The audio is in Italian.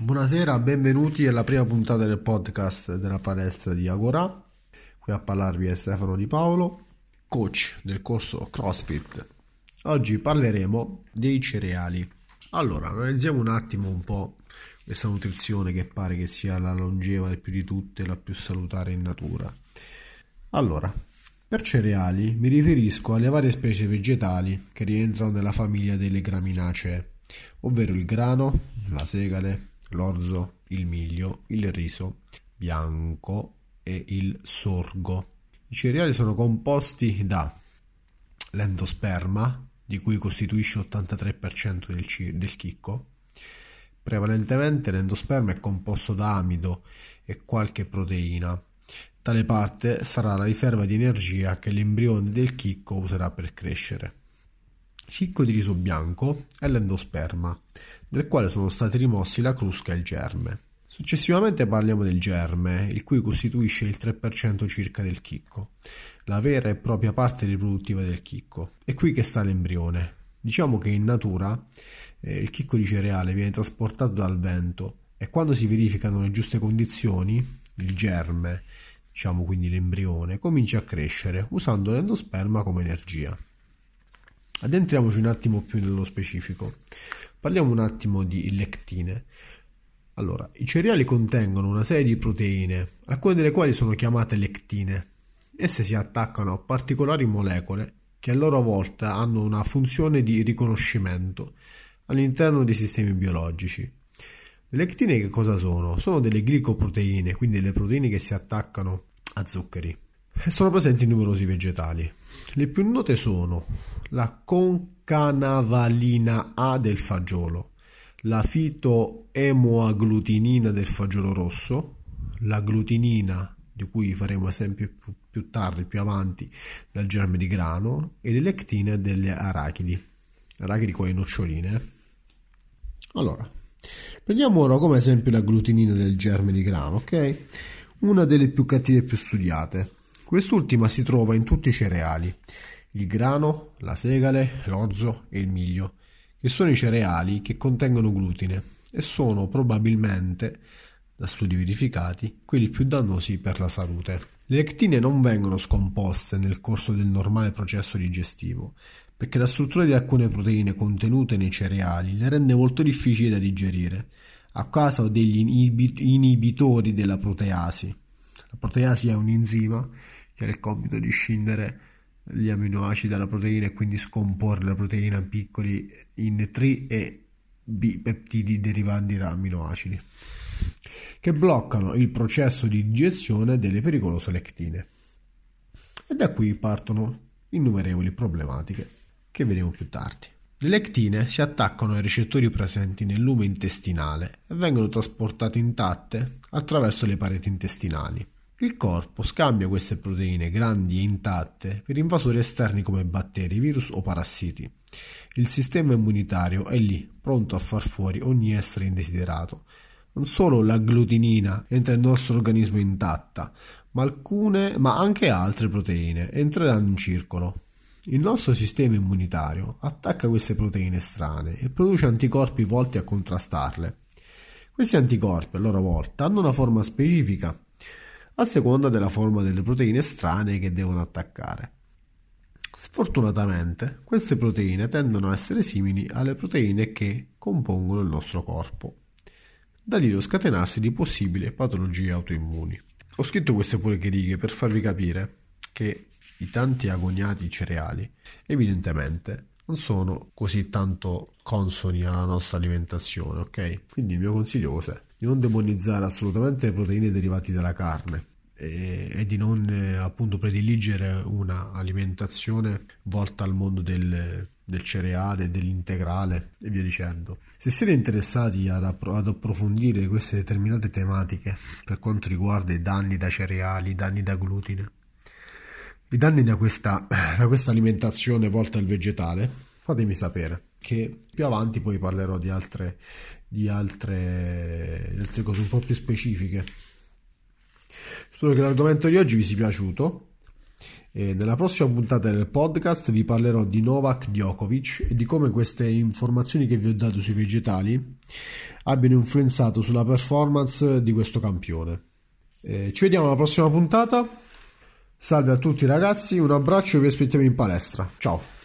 Buonasera, benvenuti alla prima puntata del podcast della palestra di Agora. Qui a parlarvi è Stefano Di Paolo, coach del corso CrossFit. Oggi parleremo dei cereali. Allora, analizziamo un attimo un po' questa nutrizione che pare che sia la longeva più di tutte, la più salutare in natura. Allora, per cereali mi riferisco alle varie specie vegetali che rientrano nella famiglia delle graminacee, ovvero il grano, la segale, l'orzo, il miglio, il riso bianco e il sorgo. I cereali sono composti da l'endosperma, di cui costituisce l'83% del, c- del chicco. Prevalentemente l'endosperma è composto da amido e qualche proteina. Tale parte sarà la riserva di energia che l'embrione del chicco userà per crescere. Chicco di riso bianco è l'endosperma, del quale sono stati rimossi la crusca e il germe. Successivamente parliamo del germe, il cui costituisce il 3% circa del chicco, la vera e propria parte riproduttiva del chicco. È qui che sta l'embrione. Diciamo che in natura eh, il chicco di cereale viene trasportato dal vento e quando si verificano le giuste condizioni, il germe, diciamo quindi l'embrione, comincia a crescere usando l'endosperma come energia. Addentriamoci un attimo più nello specifico. Parliamo un attimo di lectine. Allora, i cereali contengono una serie di proteine, alcune delle quali sono chiamate lectine. Esse si attaccano a particolari molecole che a loro volta hanno una funzione di riconoscimento all'interno dei sistemi biologici. Le lectine che cosa sono? Sono delle glicoproteine, quindi delle proteine che si attaccano a zuccheri e sono presenti numerosi vegetali. Le più note sono la concanavalina A del fagiolo, la fitoemoagglutinina del fagiolo rosso, la glutinina di cui faremo esempio più, più tardi, più avanti, dal germe di grano e le lectine delle arachidi, arachidi con le noccioline. Eh. Allora, prendiamo ora come esempio la glutinina del germe di grano, ok? Una delle più cattive e più studiate. Quest'ultima si trova in tutti i cereali, il grano, la segale, l'orzo e il miglio, che sono i cereali che contengono glutine e sono probabilmente, da studi verificati, quelli più dannosi per la salute. Le lectine non vengono scomposte nel corso del normale processo digestivo, perché la struttura di alcune proteine contenute nei cereali le rende molto difficili da digerire, a causa degli inibitori della proteasi. La proteasi è un enzima che ha il compito di scindere gli aminoacidi dalla proteina e quindi scomporre la proteina in piccoli in tri e bipeptidi derivanti da aminoacidi che bloccano il processo di digestione delle pericolose lectine. E da qui partono innumerevoli problematiche che vedremo più tardi. Le lectine si attaccano ai recettori presenti nel lume intestinale e vengono trasportate intatte attraverso le pareti intestinali. Il corpo scambia queste proteine grandi e intatte per invasori esterni come batteri, virus o parassiti. Il sistema immunitario è lì, pronto a far fuori ogni essere indesiderato. Non solo la glutinina entra nel nostro organismo intatta, ma alcune, ma anche altre proteine entreranno in circolo. Il nostro sistema immunitario attacca queste proteine strane e produce anticorpi volti a contrastarle. Questi anticorpi, a loro volta, hanno una forma specifica a seconda della forma delle proteine strane che devono attaccare. Sfortunatamente, queste proteine tendono a essere simili alle proteine che compongono il nostro corpo. Da lì lo scatenarsi di possibili patologie autoimmuni. Ho scritto queste poche righe per farvi capire che i tanti agoniati cereali evidentemente non sono così tanto consoni alla nostra alimentazione, ok? Quindi il mio consiglio cos'è? Di non demonizzare assolutamente le proteine derivate dalla carne e, e di non eh, appunto prediligere una alimentazione volta al mondo del, del cereale, dell'integrale e via dicendo. Se siete interessati ad, ad, approfondire queste determinate tematiche per quanto riguarda i danni da cereali, i danni da glutine, i danni da questa, da questa alimentazione volta al vegetale, fatemi sapere che più avanti poi parlerò di altre, di altre, di altre cose un po' più specifiche. Spero che l'argomento di oggi vi sia piaciuto E nella prossima puntata del podcast vi parlerò di Novak Djokovic e di come queste informazioni che vi ho dato sui vegetali abbiano influenzato sulla performance di questo campione. E ci vediamo alla prossima puntata. Salve a tutti ragazzi, un abbraccio e vi aspettiamo in palestra. Ciao!